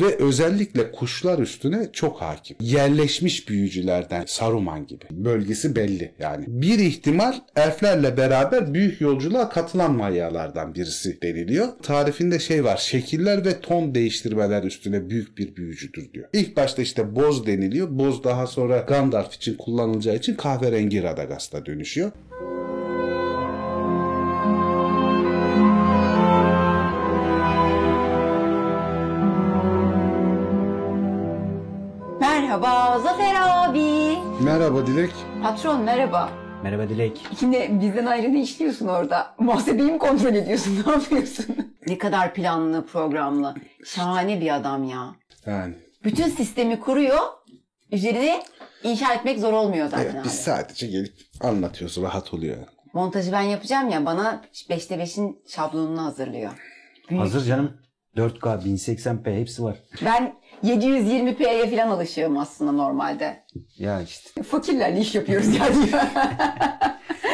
Ve özellikle kuşlar üstüne çok hakim. Yerleşmiş büyücülerden Saruman gibi. Bölgesi belli yani. Bir ihtimal elflerle beraber büyük yolculuğa katılan Mayalardan birisi deniliyor. Tarifinde şey var şekiller ve ton değiştirmeler üstüne büyük bir büyücüdür diyor. İlk başta işte boz deniliyor. Boz daha sonra Gandalf için kullanılacağı için kahverengi Radagast'a dönüşüyor. Merhaba Zafer abi. Merhaba Dilek. Patron merhaba. Merhaba Dilek. Yine bizden ayrı ne işliyorsun orada? Muhasebeyi mi kontrol ediyorsun? Ne yapıyorsun? ne kadar planlı, programlı. Şahane bir adam ya. Yani Bütün sistemi kuruyor. Üzerine inşa etmek zor olmuyor zaten evet, abi. biz sadece gelip anlatıyoruz rahat oluyor. Montajı ben yapacağım ya bana 5'te 5'in şablonunu hazırlıyor. Büyük. Hazır canım. 4K, 1080p hepsi var. Ben 720p'ye falan alışığım aslında normalde. Ya işte. Fakirlerle iş yapıyoruz yani.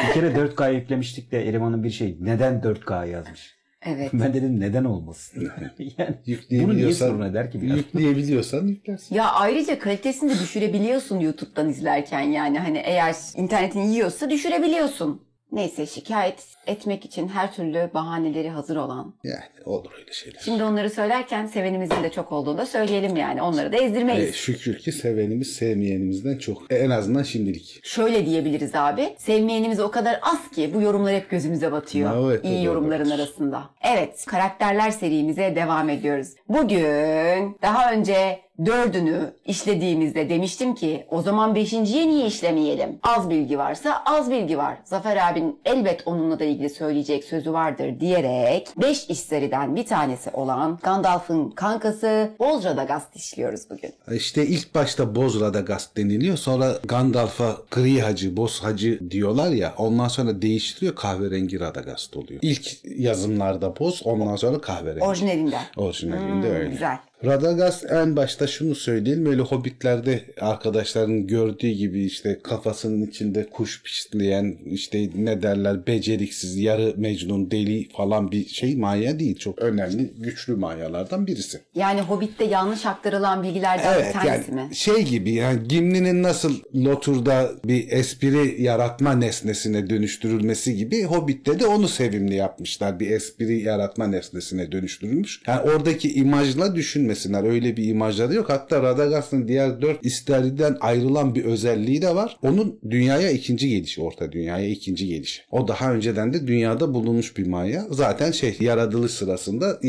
Bir kere 4K yüklemiştik de elemanın bir şey. Neden 4K yazmış? evet. Ben dedim neden olmasın? yani bunu niye sorun eder ki? bir adam? Yükleyebiliyorsan yüklersin. Ya ayrıca kalitesini de düşürebiliyorsun YouTube'dan izlerken yani hani eğer internetin yiyorsa düşürebiliyorsun. Neyse şikayet etmek için her türlü bahaneleri hazır olan. Yani olur öyle şeyler. Şimdi onları söylerken sevenimizin de çok olduğunu da söyleyelim yani. Onları da ezdirmeyiz. E, şükür ki sevenimiz sevmeyenimizden çok. E, en azından şimdilik. Şöyle diyebiliriz abi. Sevmeyenimiz o kadar az ki bu yorumlar hep gözümüze batıyor. Evet, İyi yorumların evet. arasında. Evet, karakterler serimize devam ediyoruz. Bugün daha önce dördünü işlediğimizde demiştim ki o zaman beşinciye niye işlemeyelim? Az bilgi varsa az bilgi var. Zafer abinin elbet onunla da ilgili söyleyecek sözü vardır diyerek beş iş seriden bir tanesi olan Gandalf'ın kankası Bolradagast işliyoruz bugün. İşte ilk başta Boz Radagast deniliyor. Sonra Gandalf'a gri hacı, boz hacı diyorlar ya. Ondan sonra değiştiriyor kahverengi Radagast oluyor. İlk yazımlarda boz ondan sonra kahverengi. Orijinalinde. Orijinalinde Hmm, öyle. Güzel. Radagast en başta şunu söyleyelim. Öyle hobbitlerde arkadaşların gördüğü gibi işte kafasının içinde kuş pişleyen işte ne derler beceriksiz, yarı mecnun, deli falan bir şey maya değil. Çok önemli, güçlü mayalardan birisi. Yani Hobbit'te yanlış aktarılan bilgilerden bir Evet tanesi yani mi? şey gibi yani Gimli'nin nasıl Lotur'da bir espri yaratma nesnesine dönüştürülmesi gibi Hobbit'te de onu sevimli yapmışlar. Bir espri yaratma nesnesine dönüştürülmüş. Yani oradaki imajla düşünmesinler. Öyle bir imajları yok. Hatta Radagast'ın diğer dört isteriden ayrılan bir özelliği de var. Onun dünyaya ikinci gelişi. Orta dünyaya ikinci gelişi. O daha önceden de dünyada bulunmuş bir maya. Zaten şey yaratılış sırasında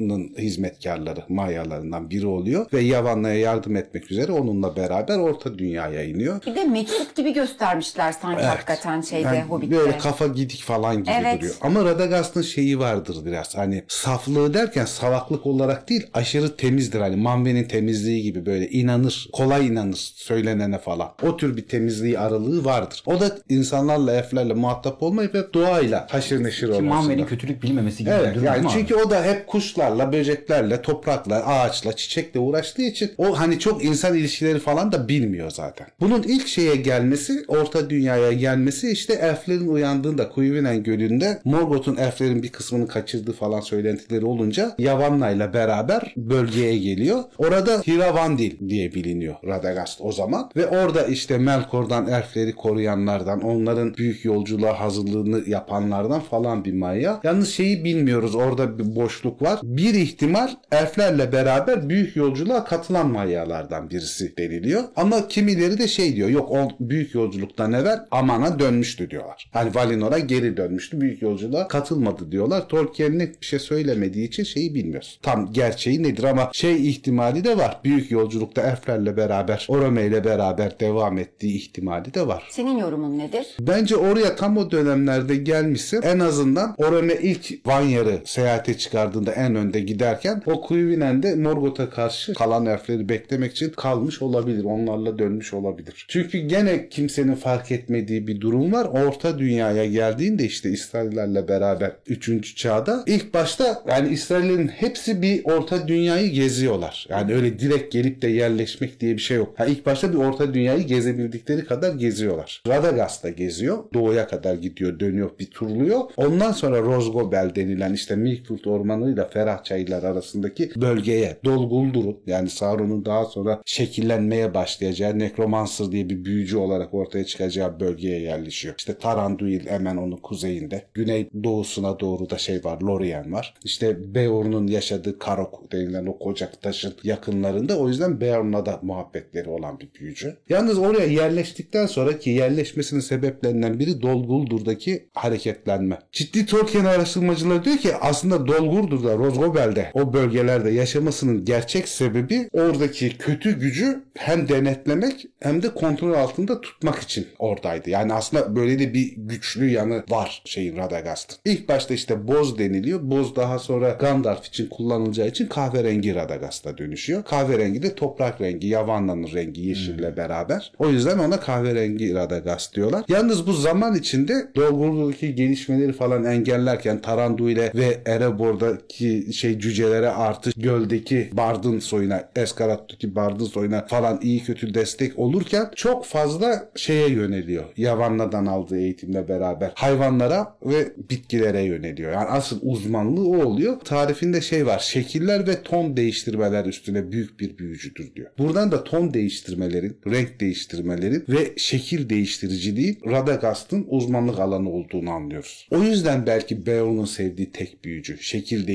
Yavanla hizmetkarları Mayalarından biri oluyor ve Yavanna'ya yardım etmek üzere onunla beraber Orta Dünya'ya iniyor. Bir de meczup gibi göstermişler sanki hakikaten şeyde Yani Hobbit'te. Böyle kafa gidik falan gibi Evet. duruyor. Ama Radagast'ın şeyi vardır biraz. Hani saflığı derken salaklık olarak değil aşırı temizdir. Hani Manve'nin temizliği gibi böyle inanır. Kolay inanır söylenene falan. O tür bir temizliği aralığı vardır. O da insanlarla elflerle muhatap olmayıp hep doğayla haşır neşir Ki olmasında. Manve'nin kötülük bilmemesi gibi bir Evet durum yani çünkü abi? o da hep kuşlarla, böceklerle, toprakla, ağaçla, çiçekle uğraştığı için o hani çok insan ilişkileri falan da bilmiyor zaten. Bunun ilk şeye gelmesi, orta dünyaya gelmesi işte elflerin uyandığında Kuyuvinen Gölü'nde Morgoth'un elflerin bir kısmını kaçırdığı falan söylentileri olunca Yavanna'yla beraber bölgeye geliyor. Orada Hiravandil diye biliniyor Radagast o zaman ve orada işte Melkor'dan elfleri koruyanlardan, onların büyük yolculuğa hazırlığını yapanlardan falan bir maya. Yalnız şeyi bilmiyoruz. Orada bir boşluk var. Bir ihtimal elflerle beraber büyük yolculuğa katılan mayalardan birisi deniliyor. Ama kimileri de şey diyor. Yok o büyük yolculuktan evvel Aman'a dönmüştü diyorlar. Hani Valinor'a geri dönmüştü. Büyük yolculuğa katılmadı diyorlar. Tolkien net bir şey söylemediği için şeyi bilmiyoruz. Tam gerçeği nedir ama şey ihtimali de var. Büyük yolculukta elflerle beraber Orome ile beraber devam ettiği ihtimali de var. Senin yorumun nedir? Bence oraya tam o dönemlerde gelmişsin. En azından Orome ilk Vanyar'ı seyahate çıkardığında en önde giderken o Kuyuvinen'de Morgoth'a karşı kalan elfleri beklemek için kalmış olabilir. Onlarla dönmüş olabilir. Çünkü gene kimsenin fark etmediği bir durum var. Orta dünyaya geldiğinde işte İsraillerle beraber 3. çağda ilk başta yani İsraillerin hepsi bir orta dünyayı geziyorlar. Yani öyle direkt gelip de yerleşmek diye bir şey yok. Ha, ilk başta bir orta dünyayı gezebildikleri kadar geziyorlar. Radagast da geziyor. Doğuya kadar gidiyor, dönüyor, bir turluyor. Ondan sonra Rozgobel denilen işte Milkwood ormanıyla Ferahçaylar arasındaki bölgeye Dol Guldur'un yani Sauron'un daha sonra şekillenmeye başlayacağı Necromancer diye bir büyücü olarak ortaya çıkacağı bölgeye yerleşiyor. İşte Taranduil hemen onun kuzeyinde. Güney doğusuna doğru da şey var Lorien var. İşte Beorn'un yaşadığı Karok denilen o koca taşın yakınlarında. O yüzden Beorn'la da muhabbetleri olan bir büyücü. Yalnız oraya yerleştikten sonra ki yerleşmesinin sebeplerinden biri Dol Guldur'daki hareketlenme. Ciddi Tolkien araştırmacılar diyor ki aslında Dol Guldur'da, Rozgobel'de o bölgelerde yaşamasının gerçek sebebi oradaki kötü gücü hem denetlemek hem de kontrol altında tutmak için oradaydı. Yani aslında böyle de bir güçlü yanı var şeyin Radagast'ın. İlk başta işte boz deniliyor. Boz daha sonra Gandalf için kullanılacağı için kahverengi Radagast'a dönüşüyor. Kahverengi de toprak rengi, Yavanna'nın rengi yeşille beraber. O yüzden ona kahverengi Radagast diyorlar. Yalnız bu zaman içinde Dolgur'daki gelişmeleri falan engellerken Taranduil'e ve Erebor'daki şey cücelere artış göldeki Bard'ın soyuna, Eskarat'taki Bard'ın soyuna falan iyi kötü destek olurken çok fazla şeye yöneliyor. Yavanna'dan aldığı eğitimle beraber hayvanlara ve bitkilere yöneliyor. Yani asıl uzmanlığı o oluyor. Tarifinde şey var. Şekiller ve ton değiştirmeler üstüne büyük bir büyücüdür diyor. Buradan da ton değiştirmelerin, renk değiştirmelerin ve şekil değiştiriciliği Radagast'ın uzmanlık alanı olduğunu anlıyoruz. O yüzden belki Beorn'un sevdiği tek büyücü. Şekil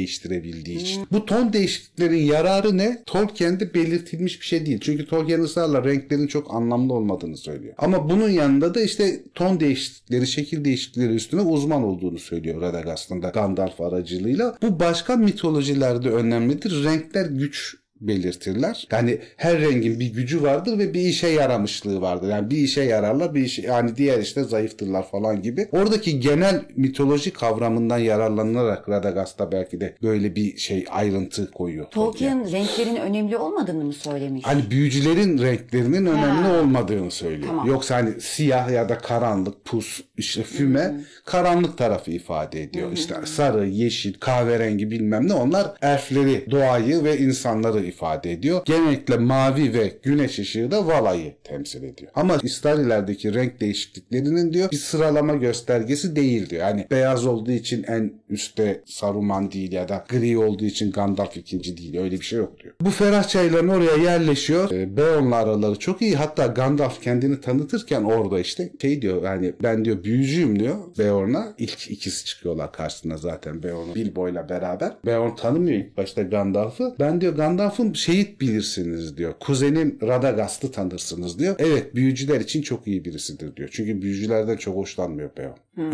değiştirebildiği için. Bu ton değişikliklerin yararı ne? Tolkien'de belirtilmiş bir şey değil. Çünkü Tolkien ısrarla renklerin çok anlamlı olmadığını söylüyor. Ama bunun yanında da işte ton değişiklikleri, şekil değişiklikleri üstüne uzman olduğunu söylüyor Radagast'ın da Gandalf aracılığıyla. Bu başka mitolojilerde önemlidir. Renkler güç belirtirler. Yani her rengin bir gücü vardır ve bir işe yaramışlığı vardır. Yani bir işe yararlar, bir işe yani diğer işte zayıftırlar falan gibi. Oradaki genel mitoloji kavramından yararlanarak Radagast'a belki de böyle bir şey ayrıntı koyuyor. Tolkien renklerin önemli olmadığını mı söylemiş? Hani büyücülerin renklerinin önemli Ha. olmadığını söylüyor. Tamam. Yoksa hani siyah ya da karanlık, pus, işte füme karanlık tarafı ifade ediyor. İşte sarı, yeşil, kahverengi bilmem ne onlar elfleri, doğayı ve insanları ifade ediyor. Genellikle mavi ve güneş ışığı da Vala'yı temsil ediyor. Ama İstarilerdeki renk değişikliklerinin diyor bir sıralama göstergesi değil diyor. Yani beyaz olduğu için en üstte Saruman değil ya da gri olduğu için Gandalf ikinci değil. Öyle bir şey yok diyor. Bu ferah çayların oraya yerleşiyor. E, Beorn'la araları çok iyi. Hatta Gandalf kendini tanıtırken orada işte şey diyor yani ben diyor büyücüyüm diyor Beorn'a. İlk ikisi çıkıyorlar karşısına zaten Beorn'un Bilbo'yla beraber. Beorn tanımıyor ilk başta Gandalf'ı. Ben diyor Gandalf'ın şehit bilirsiniz diyor. Kuzenim Radagast'ı tanırsınız diyor. Evet büyücüler için çok iyi birisidir diyor. Çünkü büyücülerden çok hoşlanmıyor Beorn.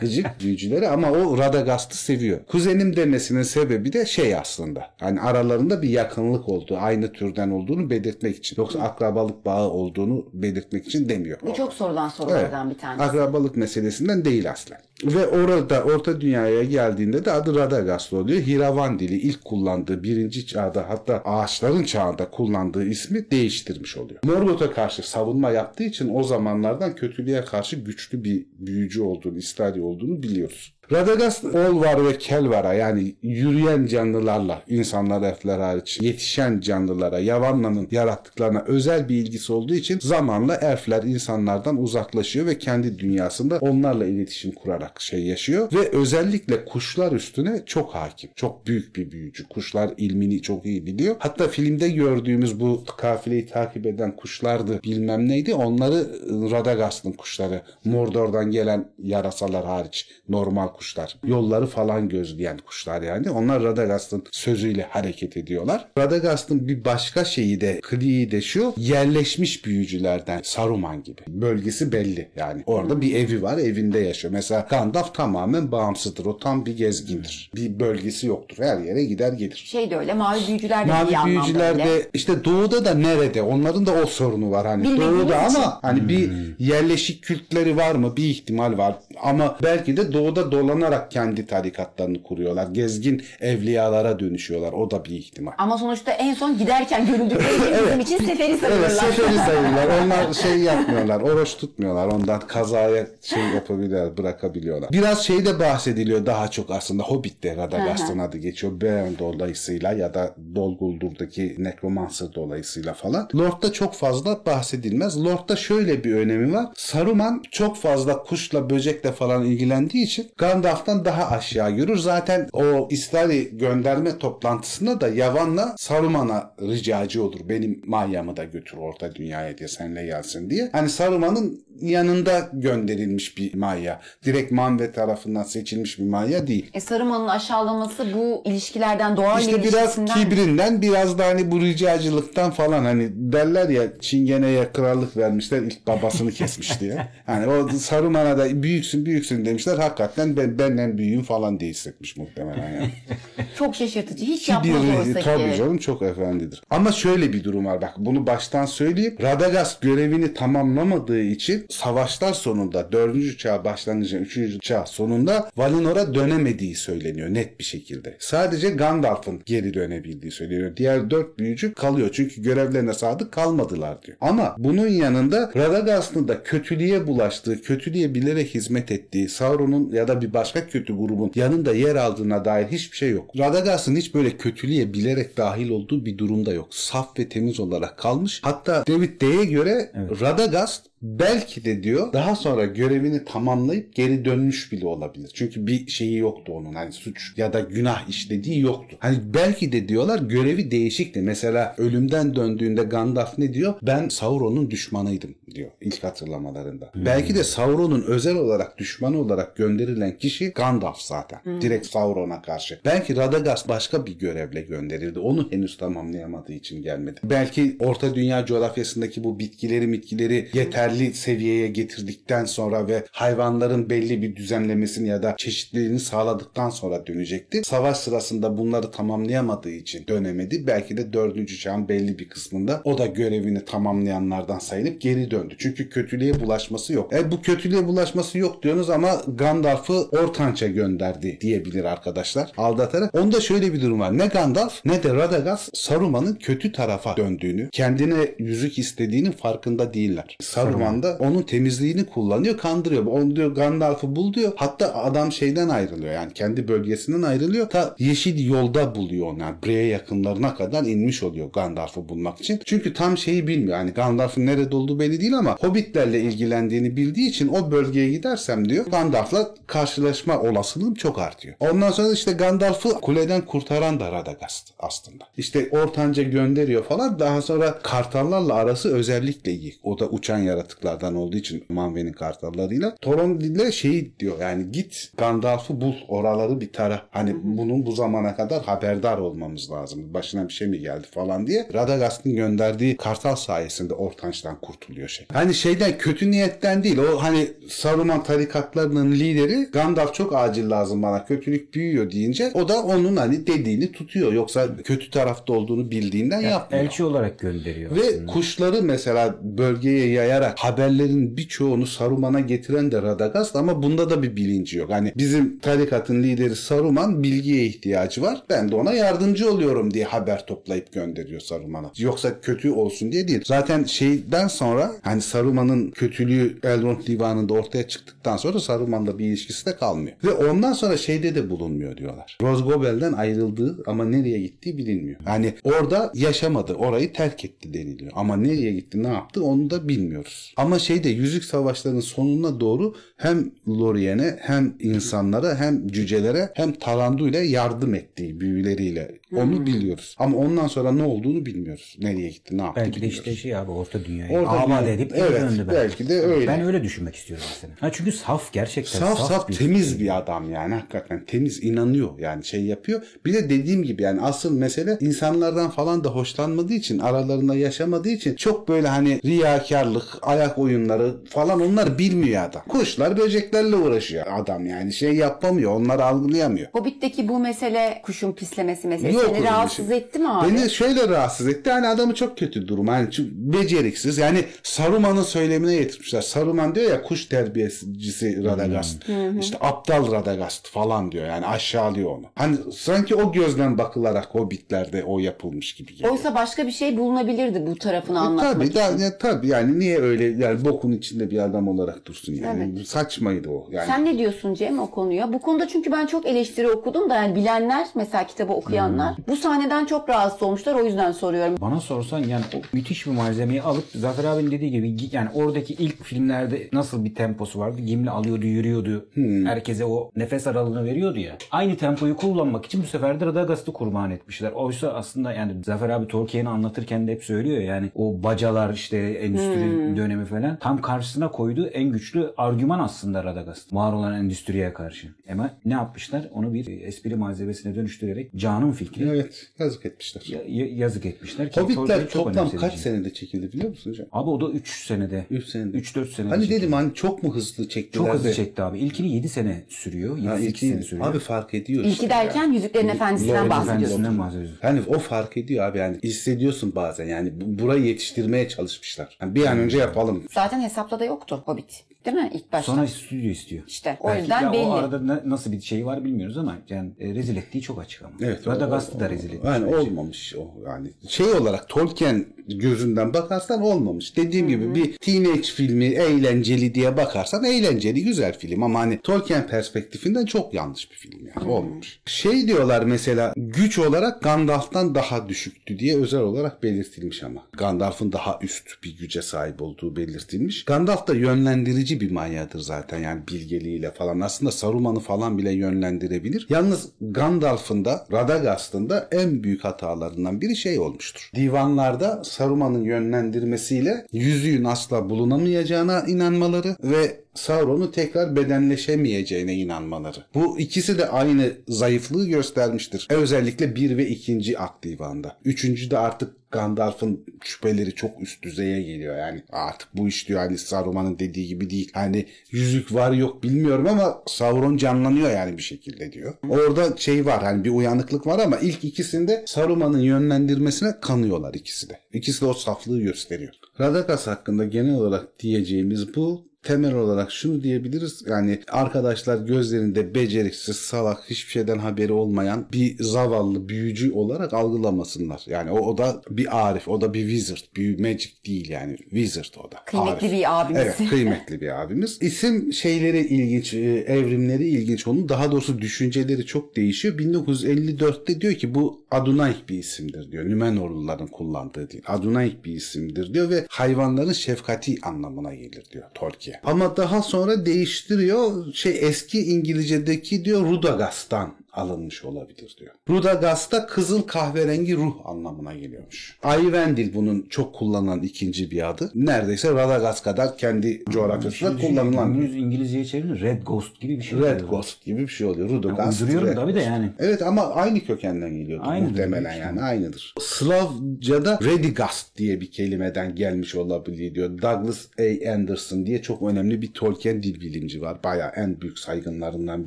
Gıcık büyücüleri ama o Radagast'ı seviyor. Kuzenim demesinin sebebi de şey aslında. Hani aralarında bir yakınlık olduğu, aynı türden olduğunu belirtmek için. Yoksa akrabalık bağı olduğunu belirtmek için demiyor. Bu çok sorulan sorulardan bir tanesi. Akrabalık meselesinden değil aslen. Ve orada Orta Dünya'ya geldiğinde de adı Radagast oluyor. Hiravan dili ilk kullandığı birinci çağda hatta ağaçların çağında kullandığı ismi değiştirmiş oluyor. Morgoth'a karşı savunma yaptığı için o zamanlardan kötülüğe karşı güçlü bir büyücü olduğunu, istari olduğunu biliyoruz. Radagast Olvar ve Kelvar'a yani yürüyen canlılarla, insanlar elfler hariç yetişen canlılara, Yavanna'nın yarattıklarına özel bir ilgisi olduğu için zamanla elfler insanlardan uzaklaşıyor ve kendi dünyasında onlarla iletişim kurarak şey yaşıyor ve özellikle kuşlar üstüne çok hakim. Çok büyük bir büyücü. Kuşlar ilmini çok iyi biliyor. Hatta filmde gördüğümüz bu kafileyi takip eden kuşlardı bilmem neydi. Onları Radagast'ın kuşları. Mordor'dan gelen yarasalar hariç normal kuşlar. Yolları falan gözleyen kuşlar yani. Onlar Radagast'ın sözüyle hareket ediyorlar. Radagast'ın bir başka şeyi de kliği de şu yerleşmiş büyücülerden Saruman gibi. Bölgesi belli yani. Orada bir evi var evinde yaşıyor. Mesela Gandalf tamamen bağımsızdır. O tam bir gezgindir. Bir bölgesi yoktur. Her yere gider gelir. Şey de öyle mavi büyücüler de Mavi bir anlamda büyücüler öyle. de işte doğuda da nerede? Onların da o sorunu var hani. Bilmediğimiz Doğuda için. ama hani bir yerleşik kültleri var mı? Bir ihtimal var. Ama belki de doğuda dolanarak kendi tarikatlarını kuruyorlar. Gezgin evliyalara dönüşüyorlar. O da bir ihtimal. Ama sonuçta en son giderken görüldükleri için bizim için seferi sayılırlar. Evet seferi sayılırlar. Onlar şey yapmıyorlar. Oruç tutmuyorlar. Ondan kazaya şey yapabiliyorlar. Bırakabiliyorlar. Biraz şey de bahsediliyor daha çok aslında. Hobbit'te Radagast'ın adı geçiyor. Beren dolayısıyla ya da Dol Guldur'daki Necromancer dolayısıyla falan. Lord'da çok fazla bahsedilmez. Lord'da şöyle bir önemi var. Saruman çok fazla kuşla böcekle falan ilgilendiği için Gandalf Gandalf'tan daha aşağı görür. Zaten o İstari gönderme toplantısında da Yavan'la Saruman'a ricacı olur. Benim Maya'mı da götür orta dünyaya diye senle gelsin diye. Hani Saruman'ın yanında gönderilmiş bir Maya. Direkt Manve tarafından seçilmiş bir Maya değil. E Saruman'ın aşağılaması bu ilişkilerden doğan İşte biraz kibrinden biraz da hani bu ricacılıktan falan hani derler ya Çingene'ye krallık vermişler ilk babasını kesmiş diye. Hani o Saruman'a da büyüksün büyüksün demişler. Hakikaten ben benden büyüğüm falan diye hissetmiş muhtemelen yani. çok şaşırtıcı. Hiç yapmaz oysa tabii ki. canım çok efendidir. Ama şöyle bir durum var bak bunu baştan söyleyeyim. Radagast görevini tamamlamadığı için savaşlar sonunda 4. çağ başlangıcı 3. çağ sonunda Valinor'a dönemediği söyleniyor net bir şekilde. Sadece Gandalf'ın geri dönebildiği söyleniyor. Diğer 4 büyücü kalıyor çünkü görevlerine sadık kalmadılar diyor. Ama bunun yanında Radagast'ın da kötülüğe bulaştığı, kötülüğe bilerek hizmet ettiği, Sauron'un ya da bir başka kötü grubun yanında yer aldığına dair hiçbir şey yok. Radagast'ın hiç böyle kötülüğe bilerek dahil olduğu bir durumda yok. Saf ve temiz olarak kalmış. Hatta David Day'e göre Radagast belki de diyor daha sonra görevini tamamlayıp geri dönmüş bile olabilir. Çünkü bir şeyi yoktu onun. Hani suç ya da günah işlediği yoktu. Hani belki de diyorlar görevi değişikti. Mesela ölümden döndüğünde Gandalf ne diyor? Ben Sauron'un düşmanıydım diyor ilk hatırlamalarında. Belki de Sauron'un özel olarak düşmanı olarak gönderilen kişi Gandalf zaten. Direkt Sauron'a karşı. Belki Radagast başka bir görevle gönderildi. Onu henüz tamamlayamadığı için gelmedi. Belki Orta Dünya coğrafyasındaki bu bitkileri mitkileri yeterli seviyeye getirdikten sonra ve hayvanların belli bir düzenlemesini ya da çeşitliliğini sağladıktan sonra dönecekti. Savaş sırasında bunları tamamlayamadığı için dönemedi. Belki de 4. çağın belli bir kısmında o da görevini tamamlayanlardan sayılıp geri döndü. Çünkü kötülüğe bulaşması yok. E bu kötülüğe bulaşması yok diyorsunuz ama Gandalf'ı Ortanç'a gönderdi diyebilir arkadaşlar. Aldatarak. Onda şöyle bir durum var. Ne Gandalf ne de Radagast Saruman'ın kötü tarafa döndüğünü, kendine yüzük istediğinin farkında değiller. Saruman da onun temizliğini kullanıyor, kandırıyor. Onu diyor Gandalf'ı bul diyor. Hatta adam şeyden ayrılıyor yani kendi bölgesinden ayrılıyor. Ta yeşil yolda buluyor onu. Yani Bre'ye yakınlarına kadar inmiş oluyor Gandalf'ı bulmak için. Çünkü tam şeyi bilmiyor. Yani Gandalf'ın nerede olduğu belli değil ama Hobbitlerle ilgilendiğini bildiği için o bölgeye gidersem diyor Gandalf'la karşılaşma olasılığım çok artıyor. Ondan sonra işte Gandalf'ı kuleden kurtaran da Radagast aslında. İşte ortanca gönderiyor falan. Daha sonra kartallarla arası özellikle iyi. O da uçan yaratıklardan olduğu için Manwe'nin kartallarıyla. Thorondile şey diyor yani git Gandalf'ı bul oraları bir tara. Hani bunun bu zamana kadar haberdar olmamız lazım. Başına bir şey mi geldi falan diye. Radagast'ın gönderdiği kartal sayesinde Ortanç'tan kurtuluyor şey. Hani şeyden kötü niyetten değil. O hani Saruman tarikatlarının lideri Gandalf çok acil lazım bana. Kötülük büyüyor deyince o da onun hani dediğini tutuyor. Yoksa kötü tarafta olduğunu bildiğinden yapmıyor. Elçi olarak gönderiyor Ve aslında. kuşları mesela bölgeye yayarak haberlerin birçoğunu Saruman'a getiren de Radagast ama bunda da bir bilinci yok. Hani bizim tarikatın lideri Saruman bilgiye ihtiyacı var. Ben de ona yardımcı oluyorum diye haber toplayıp gönderiyor Saruman'a. Yoksa kötü olsun diye değil. Zaten şeyden sonra hani Saruman'ın kötülüğü Elrond divanında ortaya çıktıktan sonra Saruman'la bir ilişkisi de kalmıyor. Ve ondan sonra şeyde de bulunmuyor diyorlar. Rosgobel'den ayrıldığı ama nereye gittiği bilinmiyor. Yani orada yaşamadı. Orayı terk etti deniliyor. Ama nereye gitti ne yaptı onu da bilmiyoruz. Ama şeyde Yüzük Savaşları'nın sonuna doğru hem Lorien'e hem insanlara hem cücelere hem Tarandu ile yardım ettiği büyüleriyle onu biliyoruz. Ama ondan sonra ne olduğunu bilmiyoruz. Nereye gitti ne yaptı Belki de bilmiyoruz. işte şey abi orta dünyayı Orta dünya- edip geri Evet, döndü belki. belki de öyle. Ben öyle düşünmek istiyorum mesela. Ha çünkü saf gerçekten Saf saf bir- temiz bir adam yani hakikaten temiz inanıyor yani şey yapıyor. Bir de dediğim gibi yani asıl mesele insanlardan falan da hoşlanmadığı için aralarında yaşamadığı için çok böyle hani riyakarlık, ayak oyunları falan onlar bilmiyor adam. Kuşlar böceklerle uğraşıyor adam yani şey yapamıyor onları algılayamıyor. Hobbit'teki bu mesele kuşun pislemesi meselesi Yok seni rahatsız şey. etti mi abi? Beni şöyle rahatsız etti. Hani adamı çok kötü durum. Hani çünkü beceriksiz. Yani Saruman'ın söylemine getirmişler. Saruman diyor ya kuş terbiyecisi Radagast. İşte aptal Radagast falan diyor. Yani aşağılıyor onu. Hani sanki o gözden bakılarak Hobbit'lerde o yapılmış gibi geliyor. Oysa başka bir şey bulunabilirdi bu tarafını E, anlatmak tabii, için. da, ya, tabii yani niye öyle yani bokun içinde bir adam olarak dursun yani. Evet. Saçmaydı o. Yani Sen ne diyorsun Cem o konuya? Bu konuda çünkü ben çok eleştiri okudum da yani bilenler mesela kitabı okuyanlar insanlar bu sahneden çok rahatsız olmuşlar. O yüzden soruyorum. Bana sorsan yani o müthiş bir malzemeyi alıp Zafer abinin dediği gibi yani oradaki ilk filmlerde nasıl bir temposu vardı? Gimli alıyordu, yürüyordu. Herkese o nefes aralığını veriyordu ya. Aynı tempoyu kullanmak için bu sefer de Radagast'ı kurban etmişler. Oysa aslında yani Zafer abi Tolkien'i anlatırken de hep söylüyor ya, yani o bacalar işte endüstri dönemi falan tam karşısına koyduğu en güçlü argüman aslında Radagast. Var olan endüstriye karşı. Ama ne yapmışlar? Onu bir espri malzemesine dönüştürerek Can'ın fikri Evet yazık etmişler. ya- ya- yazık etmişler. ki Hobbitler Tolkien çok toplam kaç senede çekildi biliyor musun hocam? Abi o da 3 senede. 3 senede. 3-4 senede. Hani çekildi. dedim hani çok mu hızlı çektiler Çok hızlı çekti abi. İlkini 7 sene sürüyor. 7 Ha, 8 ilki- sene sürüyor. Abi fark ediyor İlki işte derken ya. Yüzüklerin Efendisi'nden bahsediyorsun. Efendisi'nden bahsediyoruz. Hani o fark ediyor abi yani hissediyorsun bazen yani bu- burayı yetiştirmeye çalışmışlar. Yani bir an önce yapalım. Zaten hesapta da yoktu Hobbit. Değil mi ilk başta? Sonra stüdyo istiyor. İşte o Belki yüzden belli. O arada nasıl bir şey var bilmiyoruz ama yani e, rezil ettiği çok açık ama. Evet. Radagast'ı da rezil etmiş. Yani bence. olmamış o yani. Şey olarak Tolkien gözünden bakarsan olmamış. Dediğim gibi bir teenage filmi eğlenceli diye bakarsan eğlenceli güzel film ama hani Tolkien perspektifinden çok yanlış bir film yani olmamış. Şey diyorlar mesela güç olarak Gandalf'tan daha düşüktü diye özel olarak belirtilmiş ama. Gandalf'ın daha üst bir güce sahip olduğu belirtilmiş. Gandalf da yönlendirici bir manyadır zaten yani bilgeliğiyle falan. Aslında Saruman'ı falan bile yönlendirebilir. Yalnız Gandalf'ın da Radagast'ın da en büyük hatalarından biri şey olmuştur. Divanlarda Saruman'ın yönlendirmesiyle yüzüğün asla bulunamayacağına inanmaları ve Sauron'u tekrar bedenleşemeyeceğine inanmaları. Bu ikisi de aynı zayıflığı göstermiştir. Özellikle bir ve ikinci ak divanda. Üçüncü de artık Gandalf'ın şüpheleri çok üst düzeye geliyor. Yani artık bu iş diyor hani Saruman'ın dediği gibi değil. Hani yüzük var yok bilmiyorum ama Sauron canlanıyor yani bir şekilde diyor. Orada şey var hani bir uyanıklık var ama ilk ikisinde Saruman'ın yönlendirmesine kanıyorlar ikisi de. İkisi de o saflığı gösteriyor. Radagast hakkında genel olarak diyeceğimiz bu temel olarak şunu diyebiliriz. Yani arkadaşlar gözlerinde beceriksiz, salak, hiçbir şeyden haberi olmayan bir zavallı büyücü olarak algılamasınlar. Yani o, o da bir arif, o da bir wizard. Bir magic değil yani. Wizard o da. Kıymetli Arif. bir abimiz. Evet kıymetli bir abimiz. İsim şeyleri ilginç, e, evrimleri ilginç onun. Daha doğrusu düşünceleri çok değişiyor. 1954'te diyor ki bu Adunaik bir isimdir diyor. Nümenorluların kullandığı değil. Adunaik bir isimdir diyor ve hayvanların şefkati anlamına gelir diyor Tolkien. Ama daha sonra değiştiriyor. Şey eski İngilizce'deki diyor Rudagast'tan alınmış olabilir diyor. Rudagast da kızıl kahverengi ruh anlamına geliyormuş. Ayvendil bunun çok kullanılan ikinci bir adı. Neredeyse Radagast kadar kendi coğrafyasında Şimdi kullanılan günümüz İngilizceye çevirince Red Ghost gibi bir şey. Red oluyor. Ghost gibi bir şey oluyor. Rudagast. uyduruyorum tabii de yani. Evet ama aynı kökenden geliyordu Aynıdır, muhtemelen yani aynıdır. Slavca'da Redigast diye bir kelimeden gelmiş olabilir diyor. Douglas A. Anderson diye çok önemli bir Tolkien dil bilimci var. Bayağı en büyük saygınlarından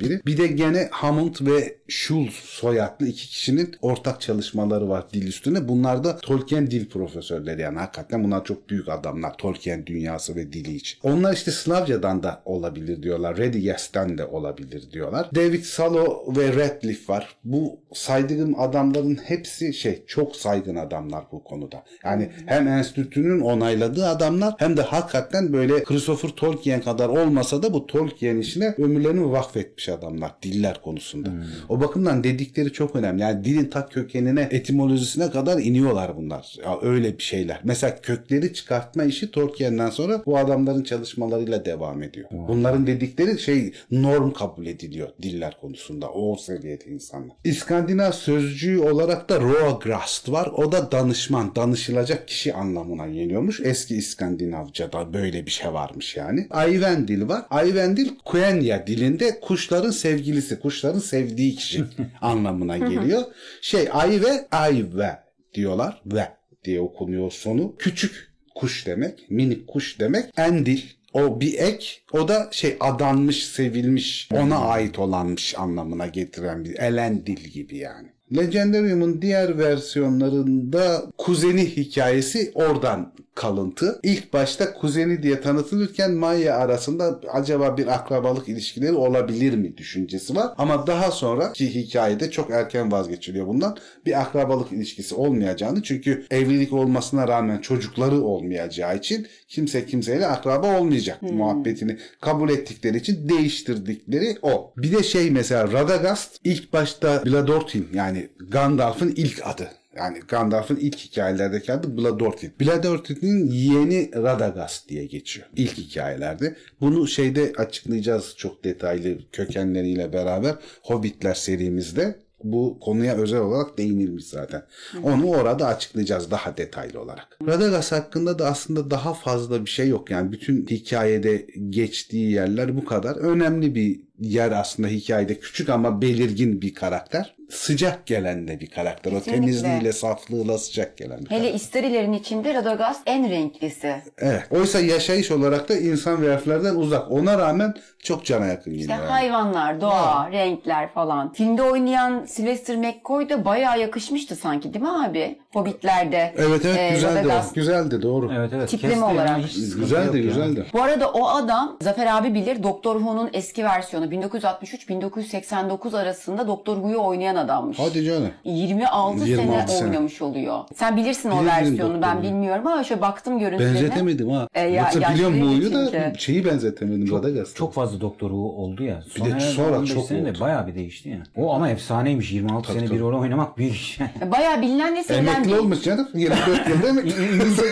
biri. Bir de gene Hammond ve Schulz soyadlı iki kişinin ortak çalışmaları var dil üstüne. Bunlar da Tolkien dil profesörleri yani hakikaten bunlar çok büyük adamlar Tolkien dünyası ve dili için. Onlar işte Slavca'dan da olabilir diyorlar. Redigast'ten de olabilir diyorlar. David Salo ve Radcliffe var. Bu saydığım adamların hepsi şey çok saygın adamlar bu konuda. Yani hem enstitünün onayladığı adamlar hem de hakikaten böyle Christopher Tolkien kadar olmasa da bu Tolkien işine ömürlerini vakfetmiş adamlar diller konusunda. O bakımdan dedikleri çok önemli. Yani dilin tak kökenine, etimolojisine kadar iniyorlar bunlar. Ya öyle bir şeyler. Mesela kökleri çıkartma işi Tolkien'den sonra bu adamların çalışmalarıyla devam ediyor. Bunların dedikleri şey norm kabul ediliyor diller konusunda. O seviyede insanlar. İskandinav sözcüğü olarak da Roagrast var. O da danışman, danışılacak kişi anlamına geliyormuş. Eski İskandinavca'da böyle bir şey varmış yani. Ayvendil var. Ayvendil Quenya dilinde kuşların sevgilisi, kuşların sevdiği kişi anlamına geliyor. Şey ay ve ay ve diyorlar ve diye okunuyor sonu. Küçük kuş demek, minik kuş demek. Endil o bir ek o da şey adanmış, sevilmiş, ona ait olanmış anlamına getiren bir elendil gibi yani. Legendarium'un diğer versiyonlarında kuzeni hikayesi oradan kalıntı. İlk başta kuzeni diye tanıtılırken Maya arasında acaba bir akrabalık ilişkileri olabilir mi düşüncesi var. Ama daha sonra ki hikayede çok erken vazgeçiliyor bundan. Bir akrabalık ilişkisi olmayacağını çünkü evlilik olmasına rağmen çocukları olmayacağı için kimse kimseyle akraba olmayacak muhabbetini kabul ettikleri için değiştirdikleri o. Bir de şey mesela Radagast ilk başta Bladortin yani Gandalf'ın ilk adı. Yani Gandalf'ın ilk hikayelerdeki adı Bladortin. Bladortin'in yeğeni Radagast diye geçiyor. İlk hikayelerde. Bunu şeyde açıklayacağız çok detaylı kökenleriyle beraber. Hobbitler serimizde bu konuya özel olarak değinilmiş zaten. Onu orada açıklayacağız daha detaylı olarak. Radagast hakkında da aslında daha fazla bir şey yok. Yani bütün hikayede geçtiği yerler bu kadar. Önemli bir yer aslında hikayede küçük ama belirgin bir karakter. Sıcak gelen de bir karakter. O Kesinlikle. temizliğiyle, saflığıyla sıcak gelen bir Hele karakter. İstarilerin içinde Radagast en renklisi. Evet. Oysa yaşayış olarak da insan ve elflerden uzak. Ona rağmen çok cana yakın İşte geliyor. yani. hayvanlar, doğa, renkler falan. Filmde oynayan Sylvester McCoy da bayağı yakışmıştı sanki değil mi abi? Hobbitler'de. Evet evet e, güzeldi Radagast. o. Güzeldi doğru. Evet evet. Tipleme yani, olarak. hiç sıkıntı Güzeldi yok ya. güzeldi. Bu arada o adam Zafer abi bilir Doktor Who'nun eski versiyonu 1963-1989 arasında Doktor Who'yu oynayan adammış. Hadi canım. 26, 26 sene, sene. oynamış oluyor. Sen bilirsin o Bilirim versiyonu Doktor ben Who. bilmiyorum ama şöyle baktım görüntülerine. Benzetemedim ha. E, ya- Yoksa biliyorum bu yaşlıydı oyu da çünkü. şeyi benzetemedim Radagast'ı. Çok fazla doktor Who oldu ya. Bir de sonra 15 çok senede oldu. bayağı bir değişti ya. O ama efsaneymiş. 26 Tabii, sene tabii. bir rol oynamak büyük iş. Bayağı bilinen sevilen Emekli olmuş canım. 24 yıl emekli.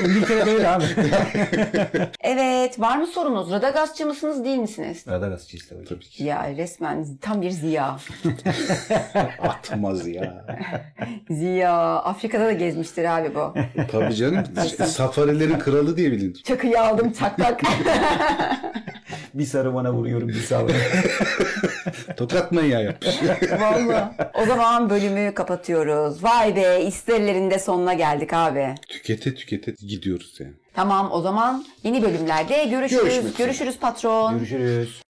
İngiltere, öyle abi. Evet var mı sorunuz? Radagastçı mısınız değil misiniz? Radagast çizdi tabii. Tabii ki. Ya resmen tam bir ziya. Atmaz ya. Ziya. Afrika'da da gezmiştir abi bu. Tabii canım. Safarilerin kralı diye bilinir. Çakıyı aldım çak tak. Bir sarı bana vuruyorum bir sağ Tokat manyağı yapmış. Vallahi. O zaman bölümü kapatıyoruz. Vay be isterlerin de sonuna geldik abi. tükete tükete gidiyoruz yani. Tamam o zaman yeni bölümlerde görüşürüz. Görüşmek üzere. görüşürüz patron. Görüşürüz.